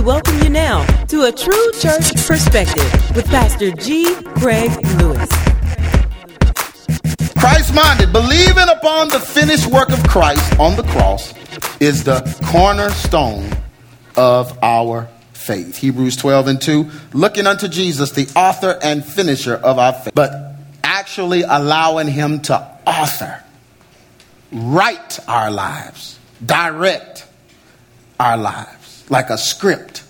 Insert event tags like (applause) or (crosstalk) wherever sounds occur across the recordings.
we welcome you now to a true church perspective with Pastor G. Craig Lewis. Christ minded, believing upon the finished work of Christ on the cross is the cornerstone of our faith. Hebrews 12 and 2, looking unto Jesus, the author and finisher of our faith, but actually allowing him to author, write our lives, direct our lives like a script.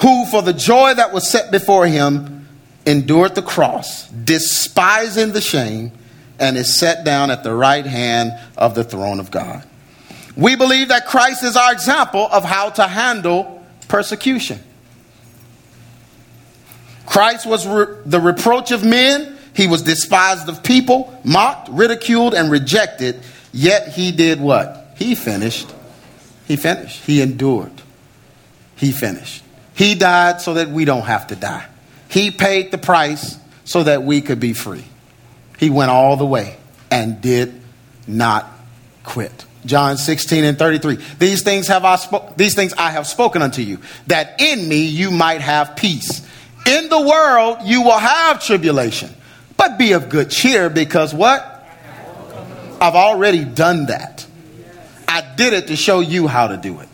Who, for the joy that was set before him, endured the cross, despising the shame, and is set down at the right hand of the throne of God. We believe that Christ is our example of how to handle persecution. Christ was re- the reproach of men. He was despised of people, mocked, ridiculed, and rejected. Yet he did what? He finished. He finished. He endured. He finished. He died so that we don't have to die. He paid the price so that we could be free. He went all the way and did not quit. John 16 and 33. These things have I spo- these things I have spoken unto you, that in me you might have peace. In the world you will have tribulation. But be of good cheer because what? I've already done that. I did it to show you how to do it.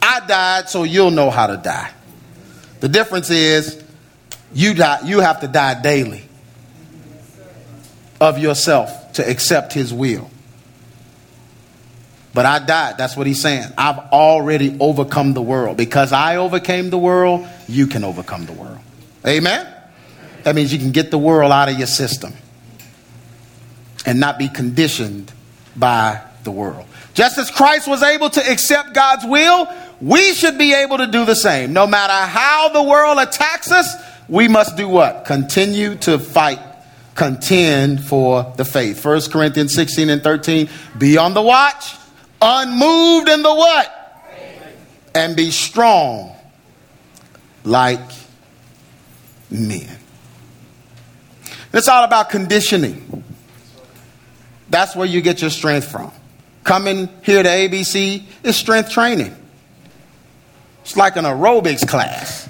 I died so you'll know how to die. The difference is you die you have to die daily of yourself to accept his will. But I died. That's what he's saying. I've already overcome the world. Because I overcame the world, you can overcome the world. Amen? That means you can get the world out of your system and not be conditioned by the world. Just as Christ was able to accept God's will, we should be able to do the same. No matter how the world attacks us, we must do what? Continue to fight, contend for the faith. 1 Corinthians 16 and 13. Be on the watch unmoved in the what? And be strong like men. It's all about conditioning. That's where you get your strength from. Coming here to ABC is strength training. It's like an aerobics class.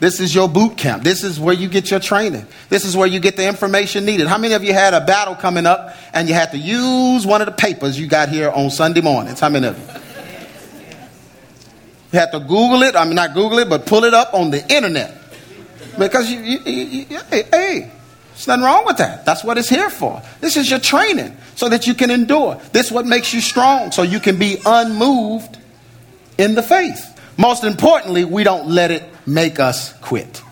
This is your boot camp. This is where you get your training. This is where you get the information needed. How many of you had a battle coming up and you had to use one of the papers you got here on Sunday mornings? How many of you? You had to Google it. I mean, not Google it, but pull it up on the internet. Because you, you, you, you hey, hey, there's nothing wrong with that. That's what it's here for. This is your training so that you can endure. This is what makes you strong so you can be unmoved in the faith. Most importantly, we don't let it make us quit.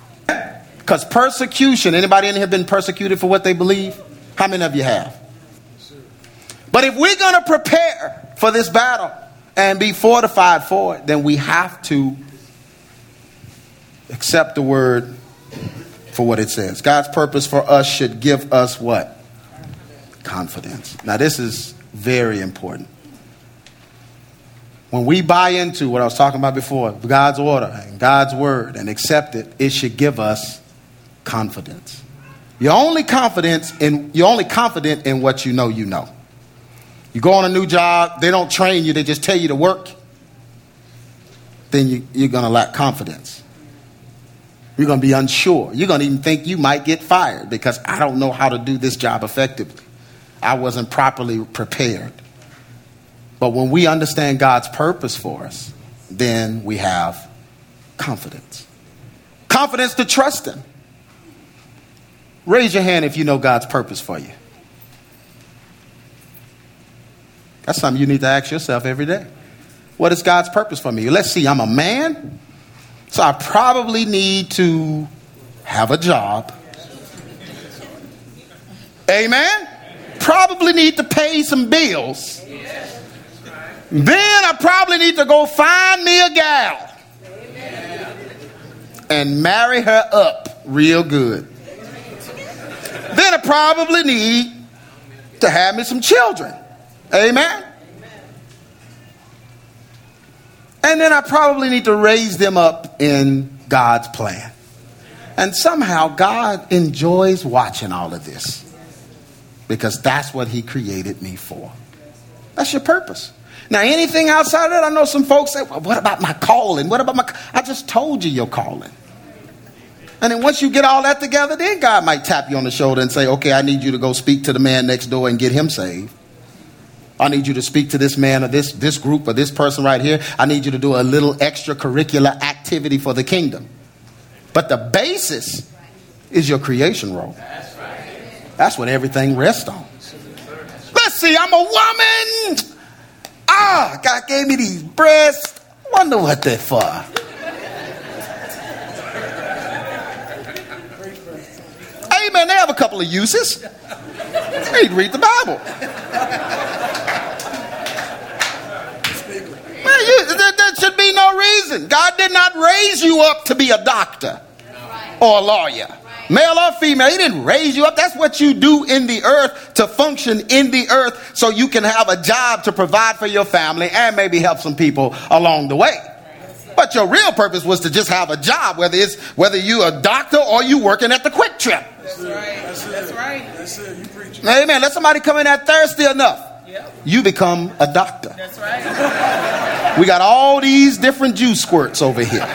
Because persecution, anybody in here been persecuted for what they believe? How many of you have? But if we're going to prepare for this battle and be fortified for it, then we have to accept the word for what it says. God's purpose for us should give us what? Confidence. Now, this is very important. When we buy into what I was talking about before, God's order and God's word, and accept it, it should give us confidence. You're only confidence in you're only confident in what you know you know. You go on a new job, they don't train you, they just tell you to work, then you, you're going to lack confidence. You're going to be unsure. You're going to even think you might get fired because I don't know how to do this job effectively. I wasn't properly prepared. But when we understand God's purpose for us, then we have confidence. Confidence to trust Him. Raise your hand if you know God's purpose for you. That's something you need to ask yourself every day. What is God's purpose for me? Let's see, I'm a man, so I probably need to have a job. Amen? Probably need to pay some bills. Then I probably need to go find me a gal and marry her up real good. Then I probably need to have me some children. Amen. And then I probably need to raise them up in God's plan. And somehow God enjoys watching all of this because that's what He created me for. That's your purpose. Now, anything outside of that, I know some folks say, well, what about my calling? What about my. I just told you your calling. And then once you get all that together, then God might tap you on the shoulder and say, okay, I need you to go speak to the man next door and get him saved. I need you to speak to this man or this, this group or this person right here. I need you to do a little extracurricular activity for the kingdom. But the basis is your creation role. That's what everything rests on. Let's see, I'm a woman. Ah, God gave me these breasts. Wonder what they're for. Amen. They have a couple of uses. Read, read the Bible. Man, you, there, there should be no reason. God did not raise you up to be a doctor or a lawyer male or female. He didn't raise you up. That's what you do in the earth to function in the earth so you can have a job to provide for your family and maybe help some people along the way. But your real purpose was to just have a job, whether it's whether you a doctor or you working at the QuikTrip. That's right. That's, That's right. That's it. You preach. Amen. Let somebody come in that thirsty enough. You become a doctor. That's right. We got all these different juice squirts over here.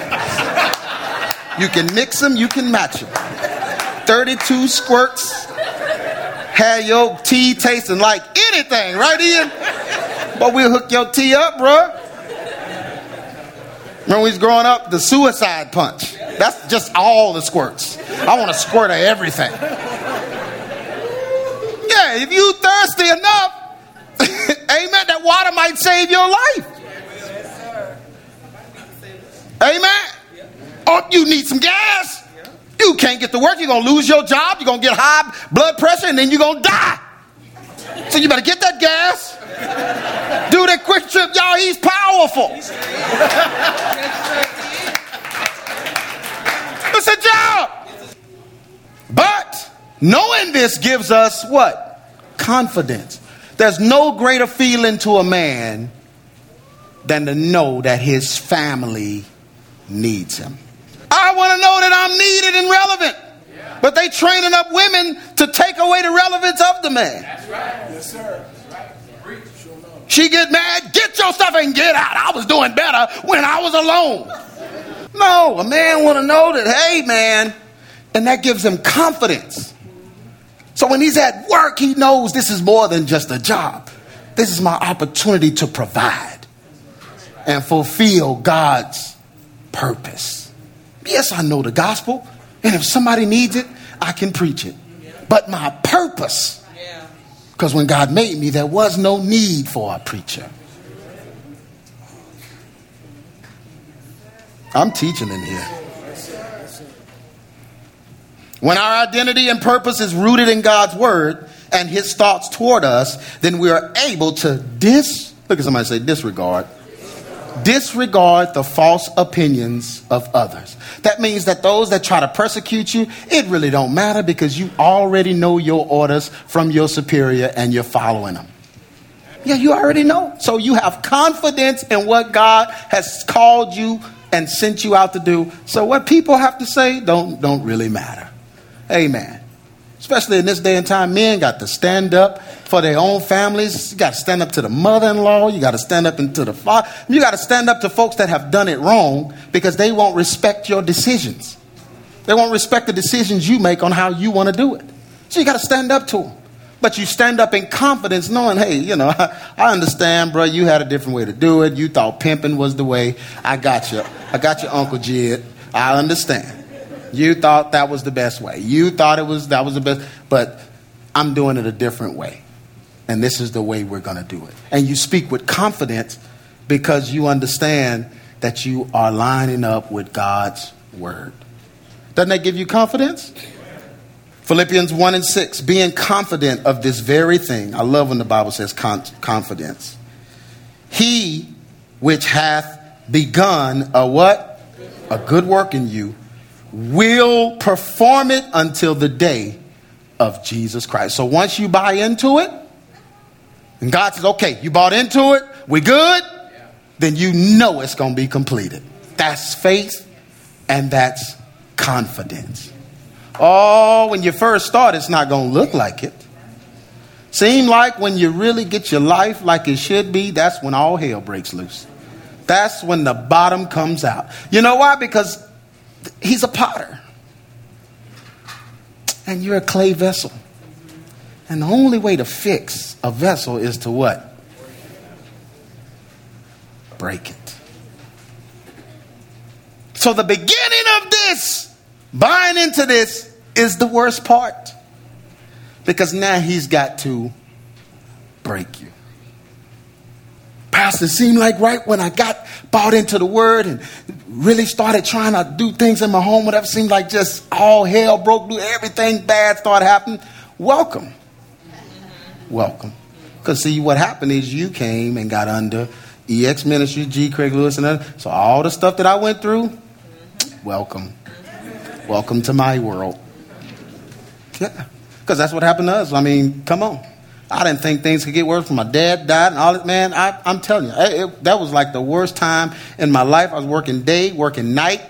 You can mix them, you can match them. 32 squirts. Had your tea tasting like anything, right, Ian? But we'll hook your tea up, bruh. When we was growing up, the suicide punch. That's just all the squirts. I want a squirt of everything. Yeah, if you thirsty enough, (laughs) amen, that water might save your life. Amen. Oh, you need some gas. You can't get to work. You're going to lose your job. You're going to get high blood pressure and then you're going to die. So you better get that gas. Do that QuikTrip. Y'all, he's powerful. (laughs) it's a job. But knowing this gives us what? Confidence. There's no greater feeling to a man than to know that his family needs him. I want to know that I'm needed and relevant. Yeah. But they training up women to take away the relevance of the man. That's right. Yes, sir. She get mad, get your stuff and get out. I was doing better when I was alone. No, a man want to know that, hey, man, and that gives him confidence. So when he's at work, he knows this is more than just a job. This is my opportunity to provide and fulfill God's purpose. Yes, I know the gospel. And if somebody needs it, I can preach it. But my purpose, because when God made me, there was no need for a preacher. I'm teaching in here. When our identity and purpose is rooted in God's word and his thoughts toward us, then we are able to dis, look at somebody say disregard disregard the false opinions of others. That means that those that try to persecute you, it really don't matter because you already know your orders from your superior and you're following them. Yeah, you already know. So you have confidence in what God has called you and sent you out to do. So what people have to say don't don't really matter. Amen. Especially in this day and time, men got to stand up for their own families. You got to stand up to the mother in law. You got to stand up to the father. You got to stand up to folks that have done it wrong because they won't respect your decisions. They won't respect the decisions you make on how you want to do it. So you got to stand up to them. But you stand up in confidence, knowing, hey, you know, I, (laughs) I understand, bro. You had a different way to do it. You thought pimping was the way. I got you. I got your Uncle Jid. I understand. You thought that was the best way. You thought it was that was the best, but I'm doing it a different way. And this is the way we're going to do it. And you speak with confidence because you understand that you are lining up with God's word. Doesn't that give you confidence? Philippians 1 and 6, being confident of this very thing. I love when the Bible says con- confidence. He which hath begun a what? A good work in you will perform it until the day of Jesus Christ. So once you buy into it, and God says, okay, you bought into it, we good, then you know it's going to be completed. That's faith and that's confidence. Oh, when you first start, it's not going to look like it. Seem like when you really get your life like it should be, that's when all hell breaks loose. That's when the bottom comes out. You know why? Because he's a potter. And you're a clay vessel. And the only way to fix a vessel is to what? Break it. So the beginning of this, buying into this, is the worst part. Because now he's got to break you. Pastor, it seemed like right when I got bought into the word and really started trying to do things in my home, whatever seemed like just all hell broke loose, everything bad started happening. Welcome. Welcome. Because see, what happened is you came and got under EX Ministry, G. Craig Lewis, and. So all the stuff that I went through, welcome. Welcome to my world. Yeah. Because that's what happened to us. I mean, come on. I didn't think things could get worse my dad died and all that. Man, I, am telling you, it, that was like the worst time in my life. I was working day, working night.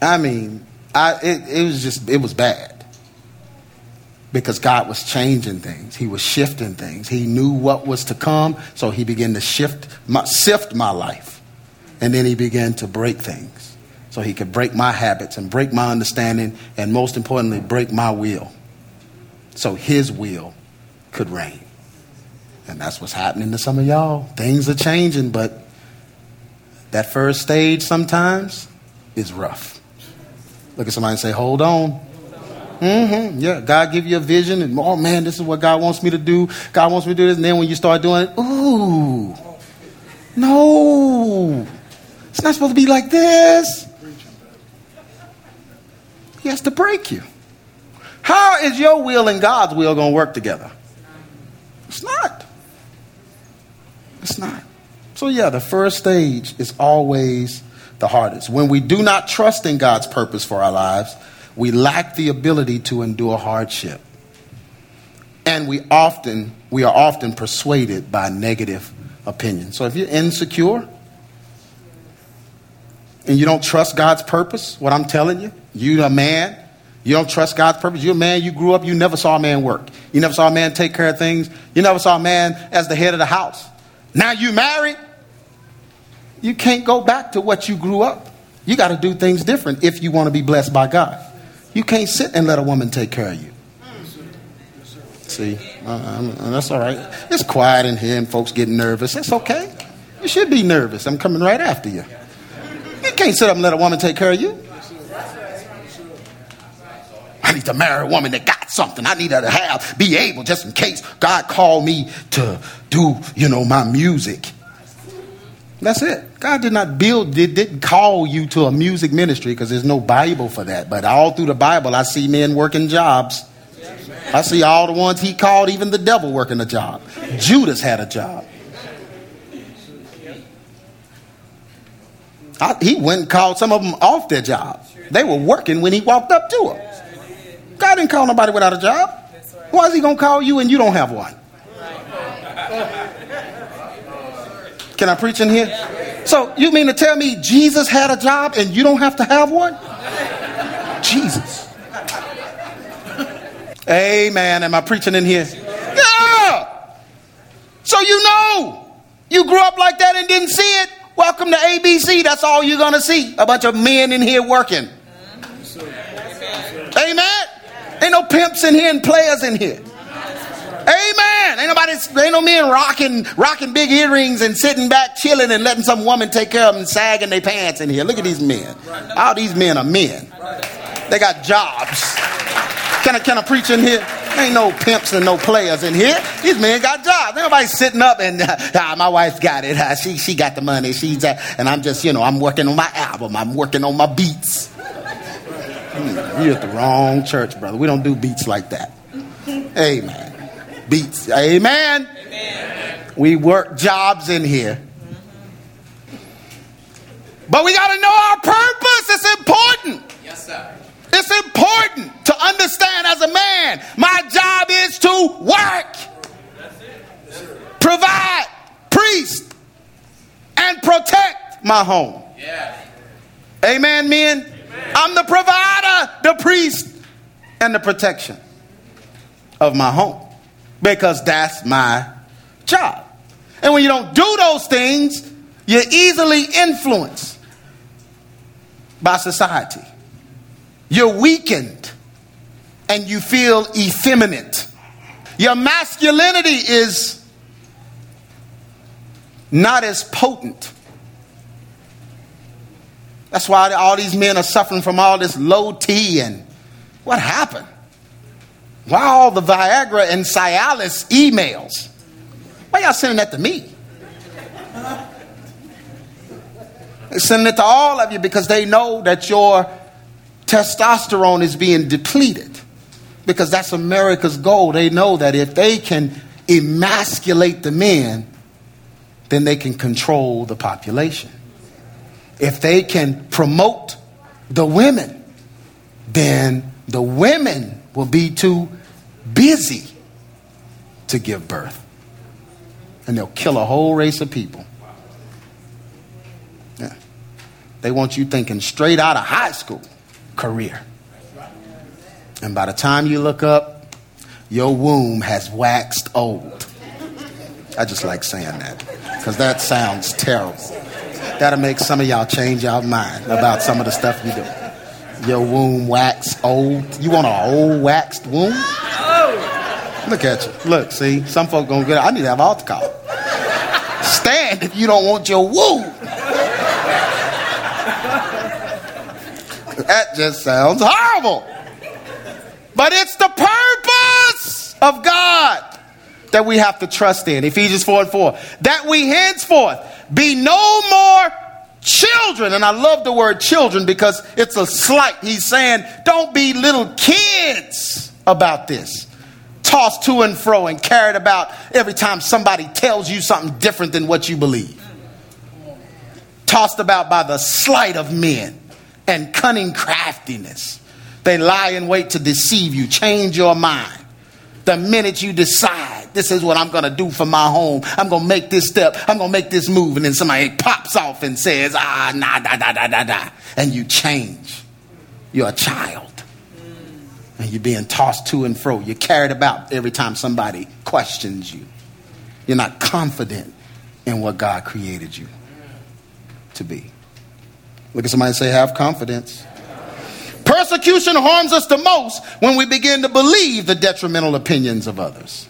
I mean, I, it, it was just, it was bad. Because God was changing things. He was shifting things. He knew what was to come, so he began to shift, my, sift my life. And then he began to break things. So he could break my habits and break my understanding, and most importantly, break my will. So his will could reign. And that's what's happening to some of y'all. Things are changing, but that first stage sometimes is rough. Look at somebody and say, hold on. Mm-hmm. Yeah, God give you a vision, and oh man, this is what God wants me to do. God wants me to do this, and then when you start doing it, ooh, no, it's not supposed to be like this. He has to break you. How is your will and God's will going to work together? It's not. It's not. So, yeah, the first stage is always the hardest. When we do not trust in God's purpose for our lives, we lack the ability to endure hardship. And we often we are often persuaded by negative opinions. So if you're insecure and you don't trust God's purpose, what I'm telling you, you're a man, you don't trust God's purpose. You're a man, you grew up, you never saw a man work. You never saw a man take care of things. You never saw a man as the head of the house. Now you married, you can't go back to what you grew up. You got to do things different if you want to be blessed by God. You can't sit and let a woman take care of you. See, uh, that's all right. It's quiet in here and folks getting nervous. It's okay. You should be nervous. I'm coming right after you. You can't sit up and let a woman take care of you. Need to marry a woman that got something. I need her to have, be able, just in case God called me to do, you know, my music. That's it. God did not build, did, didn't call you to a music ministry because there's no Bible for that. But all through the Bible, I see men working jobs. I see all the ones he called, even the devil working a job. Judas had a job. I, he went and called some of them off their job. They were working when he walked up to them. God didn't call nobody without a job. Why is he going to call you and you don't have one? Can I preach in here? So you mean to tell me Jesus had a job and you don't have to have one? Jesus. Amen. Am I preaching in here? Yeah. So you know. You grew up like that and didn't see it. Welcome to ABC. That's all you're going to see. A bunch of men in here working. Ain't no pimps in here and players in here. Amen. Ain't nobody, ain't no men rocking, rocking big earrings and sitting back chilling and letting some woman take care of them sagging their pants in here. Look at these men. All these men are men. They got jobs. Can I, can I preach in here? Ain't no pimps and no players in here. These men got jobs. Ain't nobody sitting up and (laughs) ah, my wife's got it. Uh, she she got the money. She's uh, and I'm just you know I'm working on my album. I'm working on my beats. You're at the wrong church, brother. We don't do beats like that. Amen. Beats. Amen. Amen. We work jobs in here. But we got to know our purpose. It's important. Yes, sir. It's important to understand as a man, my job is to work, That's it. provide, priest, and protect my home. Yeah. Amen, men. I'm the provider, the priest, and the protection of my home. because that's my job. And when you don't do those things, you're easily influenced by society. You're weakened and you feel effeminate. Your masculinity is not as potent. That's why all these men are suffering from all this low T and what happened? Why all the Viagra and Cialis emails? Why y'all sending that to me? They're sending it to all of you because they know that your testosterone is being depleted. Because that's America's goal. They know that if they can emasculate the men, then they can control the population. If they can promote the women, then the women will be too busy to give birth. And they'll kill a whole race of people. Yeah. They want you thinking straight out of high school career. And by the time you look up, your womb has waxed old. I just like saying that because that sounds terrible. That'll make some of y'all change y'all mind about some of the stuff you do. Your womb wax old. You want an old waxed womb? Oh. Look at you. Look, see, some folk gonna get. I need to have altar call. Stand if you don't want your womb. That just sounds horrible. But it's the purpose of God that we have to trust in. Ephesians 4 and 4. That we henceforth be no more children. And I love the word children because it's a slight. He's saying, don't be little kids about this. Tossed to and fro and carried about every time somebody tells you something different than what you believe. Tossed about by the sleight of men and cunning craftiness. They lie in wait to deceive you, change your mind. The minute you decide, this is what I'm going to do for my home, I'm going to make this step, I'm going to make this move, and then somebody pops off and says, ah, nah, da, da, da, da, da. And you change. You're a child. And you're being tossed to and fro. You're carried about every time somebody questions you. You're not confident in what God created you to be. Look at somebody say, have confidence. Persecution harms us the most when we begin to believe the detrimental opinions of others.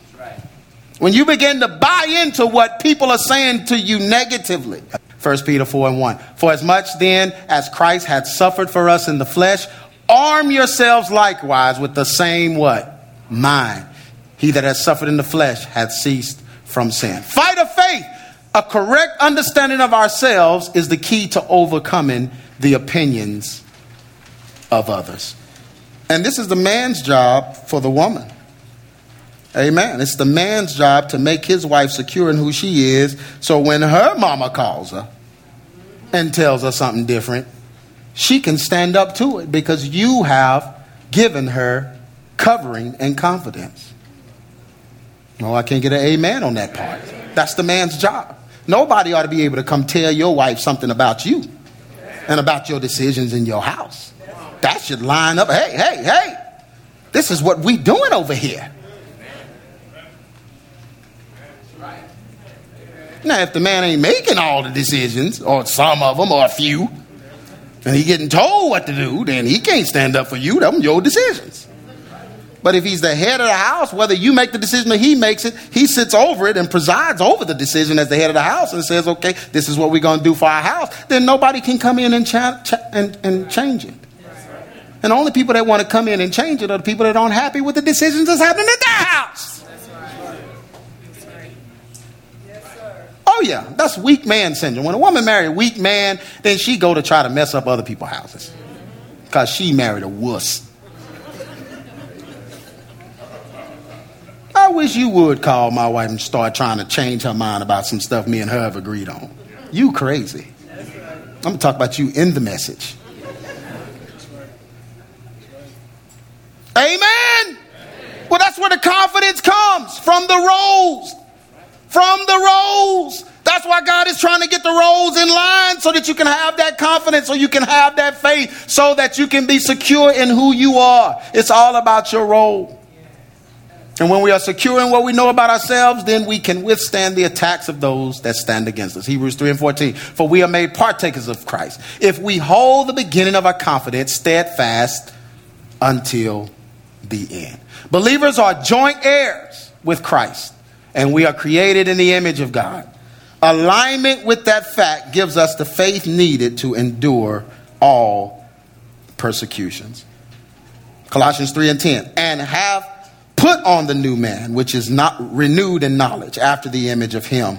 When you begin to buy into what people are saying to you negatively. 1 Peter 4 and 1. For as much then as Christ had suffered for us in the flesh, arm yourselves likewise with the same what? Mind. He that has suffered in the flesh hath ceased from sin. Fight of faith a correct understanding of ourselves is the key to overcoming the opinions of others. And this is the man's job for the woman. Amen. It's the man's job to make his wife secure in who she is. So when her mama calls her and tells her something different, she can stand up to it because you have given her covering and confidence. No, I can't get an amen on that part. That's the man's job. Nobody ought to be able to come tell your wife something about you and about your decisions in your house. That should line up. Hey, hey, hey. This is what we doing over here. Now, if the man ain't making all the decisions, or some of them, or a few, and he getting told what to do, then he can't stand up for you. Them your decisions. But if he's the head of the house, whether you make the decision or he makes it, he sits over it and presides over the decision as the head of the house and says, okay, this is what we're going to do for our house. Then nobody can come in and, cha- cha- and, and change it. And the only people that want to come in and change it are the people that aren't happy with the decisions that's happening at their house. Oh yeah, that's weak man syndrome. When a woman marry a weak man, then she go to try to mess up other people's houses because she married a wuss. I wish you would call my wife and start trying to change her mind about some stuff me and her have agreed on. You crazy. I'm going to talk about you in the message. Amen. Well, that's where the confidence comes from the roles. From the roles. That's why God is trying to get the roles in line so that you can have that confidence, so you can have that faith, so that you can be secure in who you are. It's all about your role. And when we are secure in what we know about ourselves, then we can withstand the attacks of those that stand against us. Hebrews 3 and 14. For we are made partakers of Christ. If we hold the beginning of our confidence steadfast until the end. Believers are joint heirs with Christ, and we are created in the image of God. Alignment with that fact gives us the faith needed to endure all persecutions. Colossians 3 and 10. And have Put on the new man, which is not renewed in knowledge after the image of him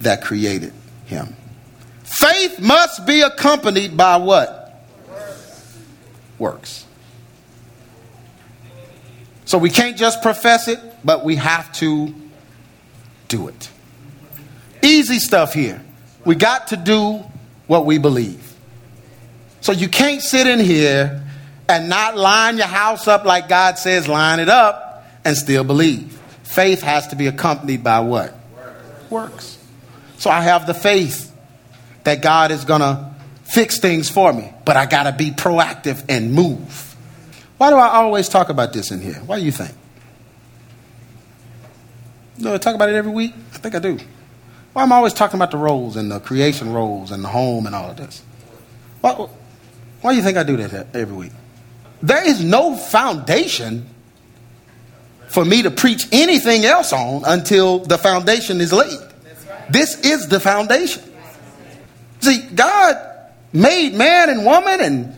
that created him. Faith must be accompanied by what? Works. Works. So we can't just profess it, but we have to do it. Easy stuff here. We got to do what we believe. So you can't sit in here and not line your house up like God says, line it up and still believe. Faith has to be accompanied by what? Works. So I have the faith that God is going to fix things for me, but I got to be proactive and move. Why do I always talk about this in here? What do you think? No, I talk about it every week? I think I do. Why am I always talking about the roles and the creation roles and the home and all of this? Why, why do you think I do that every week? There is no foundation for me to preach anything else on until the foundation is laid. This is the foundation. See, God made man and woman and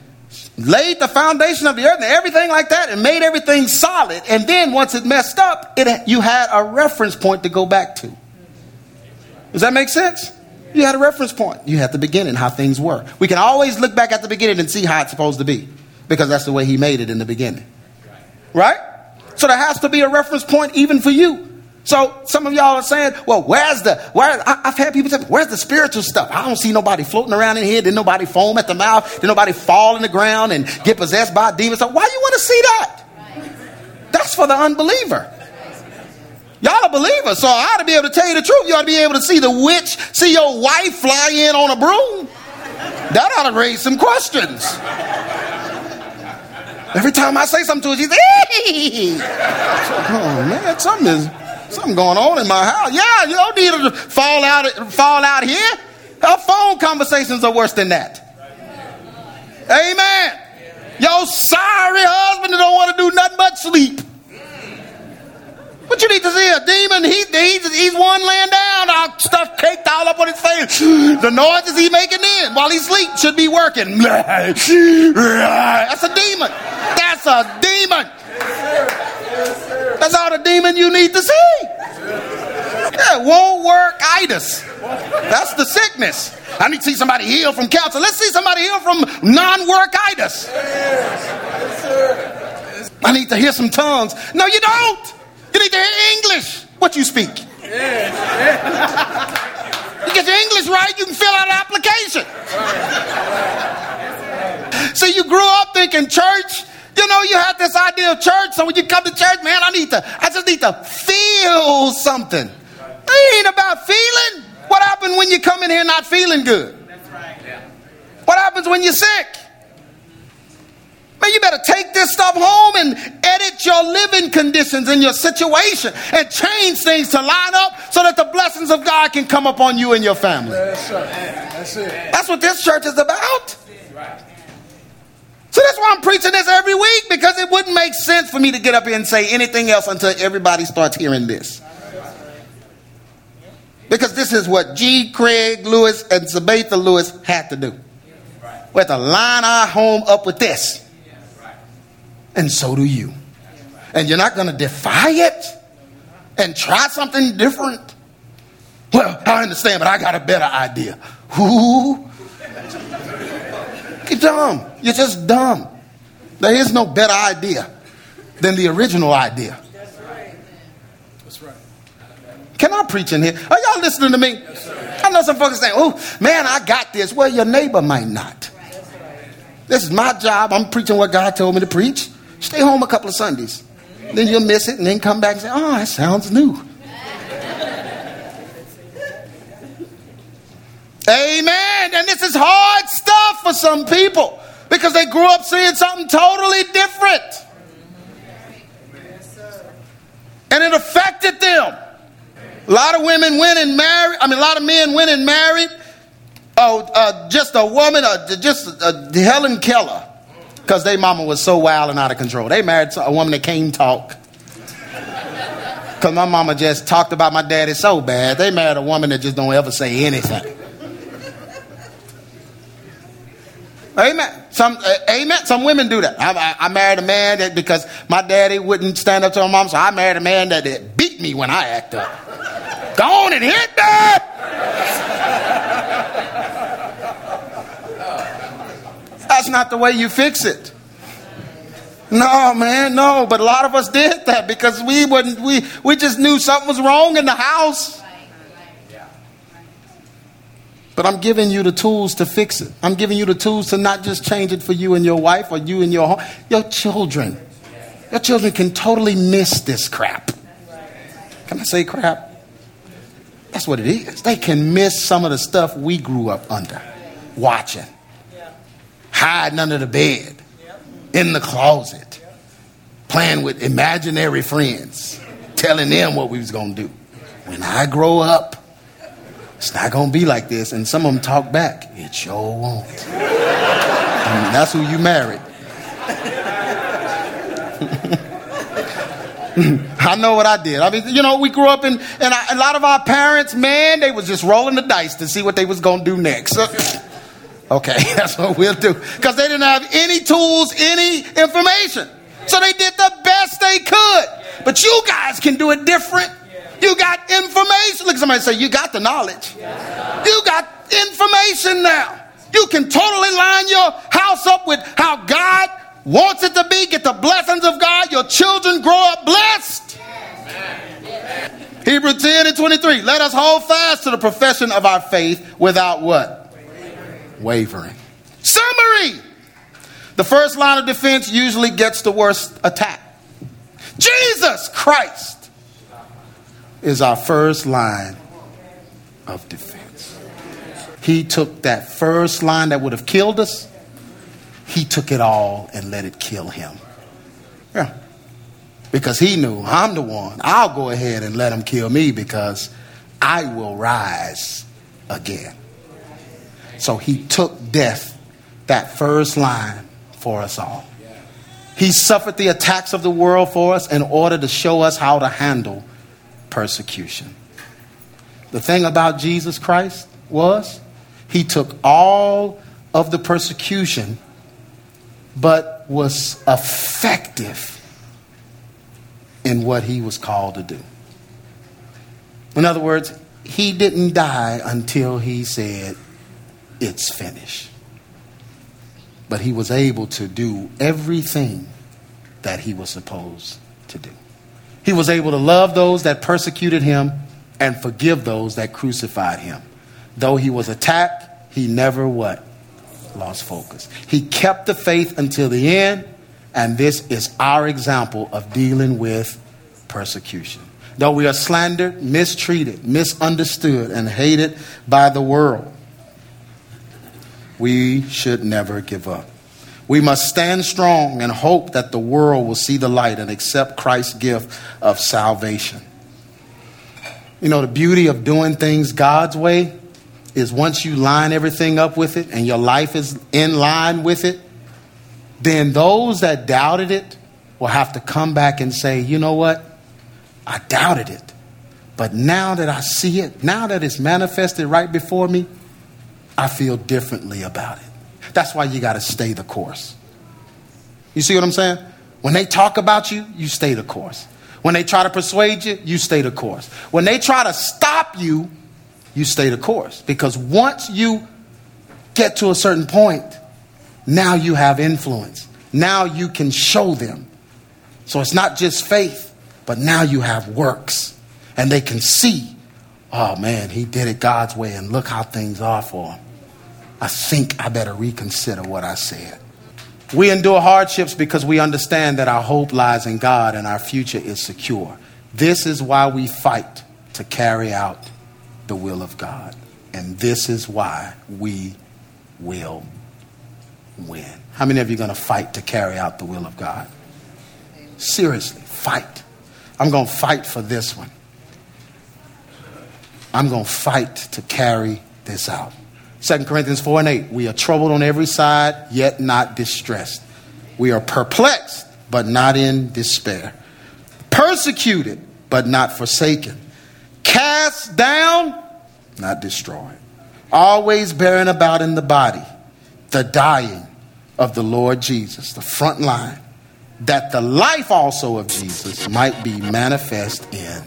laid the foundation of the earth and everything like that and made everything solid. And then once it messed up, it, you had a reference point to go back to. Does that make sense? You had a reference point. You had the beginning, how things were. We can always look back at the beginning and see how it's supposed to be because that's the way he made it in the beginning. Right? So there has to be a reference point even for you. So some of y'all are saying, well, where's the, where, I, have had people say, where's the spiritual stuff? I don't see nobody floating around in here. Did nobody foam at the mouth? Did nobody fall in the ground and get possessed by demons? So why you want to see that? That's for the unbeliever. Y'all are believers, so I ought to be able to tell you the truth. You ought to be able to see the witch, see your wife fly in on a broom. That ought to raise some questions. Every time I say something to her, she's, hey! oh man, something is something going on in my house. Yeah, you don't need to fall out, fall out here. Our phone conversations are worse than that. Amen. Your sorry husband don't want to do nothing but sleep. What you need to see a demon? He, he's, he's one laying down, all stuff caked all up on his face. The noises he making in while he sleep should be working. (laughs) That's a demon. That's a demon. That's all the demon you need to see. Yeah, won't work itis. That's the sickness. I need to see somebody heal from cancer. Let's see somebody heal from non-workitis. I need to hear some tongues. No, you don't. You need to hear English. What you speak. Yeah. you get your English right, you can fill out an application. So you grew up thinking church. You know, you had this idea of church. So when you come to church, man, I need to, I just need to feel something. It ain't about feeling. What happens when you come in here not feeling good? What happens when you're sick? Man, you better take this stuff home and edit your living conditions and your situation and change things to line up so that the blessings of God can come upon you and your family. That's, that's it. That's what this church is about. So that's why I'm preaching this every week because it wouldn't make sense for me to get up here and say anything else until everybody starts hearing this. Because this is what G. Craig Lewis and Sabatha Lewis had to do. We have to line our home up with this and so do you. And you're not going to defy it and try something different. Well, I understand, but I got a better idea. Who? You're dumb. You're just dumb. There is no better idea than the original idea. That's right. That's right. Can I preach in here? Are y'all listening to me? Yes, I know some folks saying, oh, man, I got this. Well, your neighbor might not. This is my job. I'm preaching what God told me to preach. Stay home a couple of Sundays. Then you'll miss it and then come back and say, oh, that sounds new. Amen. And this is hard stuff for some people because they grew up seeing something totally different. And it affected them. A lot of women went and married, I mean, a lot of men went and married. Oh, uh, just a woman, uh, just uh, Helen Keller, because their mama was so wild and out of control. They married a woman that can't talk. Because my mama just talked about my daddy so bad. They married a woman that just don't ever say anything. Amen. Some, uh, amen. Some women do that. I, I, I, married a man that because my daddy wouldn't stand up to my mom, so I married a man that, that beat me when I act up. Go on and hit that. That's not the way you fix it. No, man, no. But a lot of us did that because we wouldn't. We we just knew something was wrong in the house. But I'm giving you the tools to fix it. I'm giving you the tools to not just change it for you and your wife or you and your home, your children. Your children can totally miss this crap. Can I say crap? That's what it is. They can miss some of the stuff we grew up under, watching, hiding under the bed, in the closet, playing with imaginary friends, telling them what we was to do. When I grow up, it's not to be like this. And some of them talk back. It sure won't. And that's who you married. (laughs) I know what I did. I mean, you know, we grew up in, and I, a lot of our parents, man, they was just rolling the dice to see what they was to do next. (laughs) okay, (laughs) that's what we'll do. Because they didn't have any tools, any information. So they did the best they could. But you guys can do it different. You got information. Look at somebody say, You got the knowledge. You got information now. You can totally line your house up with how God wants it to be. Get the blessings of God. Your children grow up blessed. Hebrew 10 and 23. Let us hold fast to the profession of our faith without what? Wavering. Summary. The first line of defense usually gets the worst attack. Jesus Christ is our first line of defense. He took that first line that would have killed us, he took it all and let it kill him. Yeah. Because he knew I'm the one. I'll go ahead and let him kill me because I will rise again. So he took death, that first line, for us all. He suffered the attacks of the world for us in order to show us how to handle persecution. The thing about Jesus Christ was he took all of the persecution, but was effective in what he was called to do. In other words, he didn't die until he said, It's finished. But he was able to do everything that he was supposed to do. He was able to love those that persecuted him and forgive those that crucified him. Though he was attacked, he never what? Lost focus. He kept the faith until the end, and this is our example of dealing with persecution. Though we are slandered, mistreated, misunderstood, and hated by the world, we should never give up. We must stand strong and hope that the world will see the light and accept Christ's gift of salvation. You know, the beauty of doing things God's way is once you line everything up with it and your life is in line with it, then those that doubted it will have to come back and say, you know what? I doubted it. But now that I see it, now that it's manifested right before me, I feel differently about it. That's why you got to stay the course. You see what I'm saying? When they talk about you, you stay the course. When they try to persuade you, you stay the course. When they try to stop you, you stay the course. Because once you get to a certain point, now you have influence. Now you can show them. So it's not just faith, but now you have works. And they can see, oh man, he did it God's way, and look how things are for him. I think I better reconsider what I said. We endure hardships because we understand that our hope lies in God and our future is secure. This is why we fight to carry out the will of God. And this is why we will win. How many of you are going to fight to carry out the will of God? Seriously, fight. I'm going to fight for this one. I'm going to fight to carry this out. 2 Corinthians 4 and 8. We are troubled on every side, yet not distressed. We are perplexed, but not in despair. Persecuted, but not forsaken. Cast down, not destroyed. Always bearing about in the body the dying of the Lord Jesus, the front line, that the life also of Jesus might be manifest in.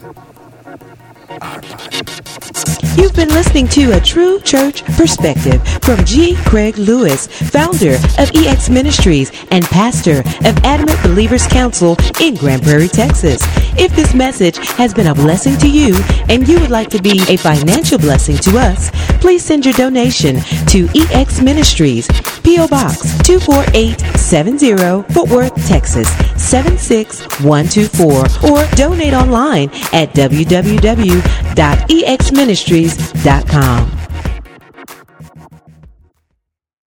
You've been listening to A True Church Perspective from G. Craig Lewis, founder of EX Ministries and pastor of Adamant Believers Council in Grand Prairie, Texas. If this message has been a blessing to you and you would like to be a financial blessing to us, please send your donation to EX Ministries, P.O. Box 24870, Fort Worth, Texas 76124, or donate online at www.exministries.com.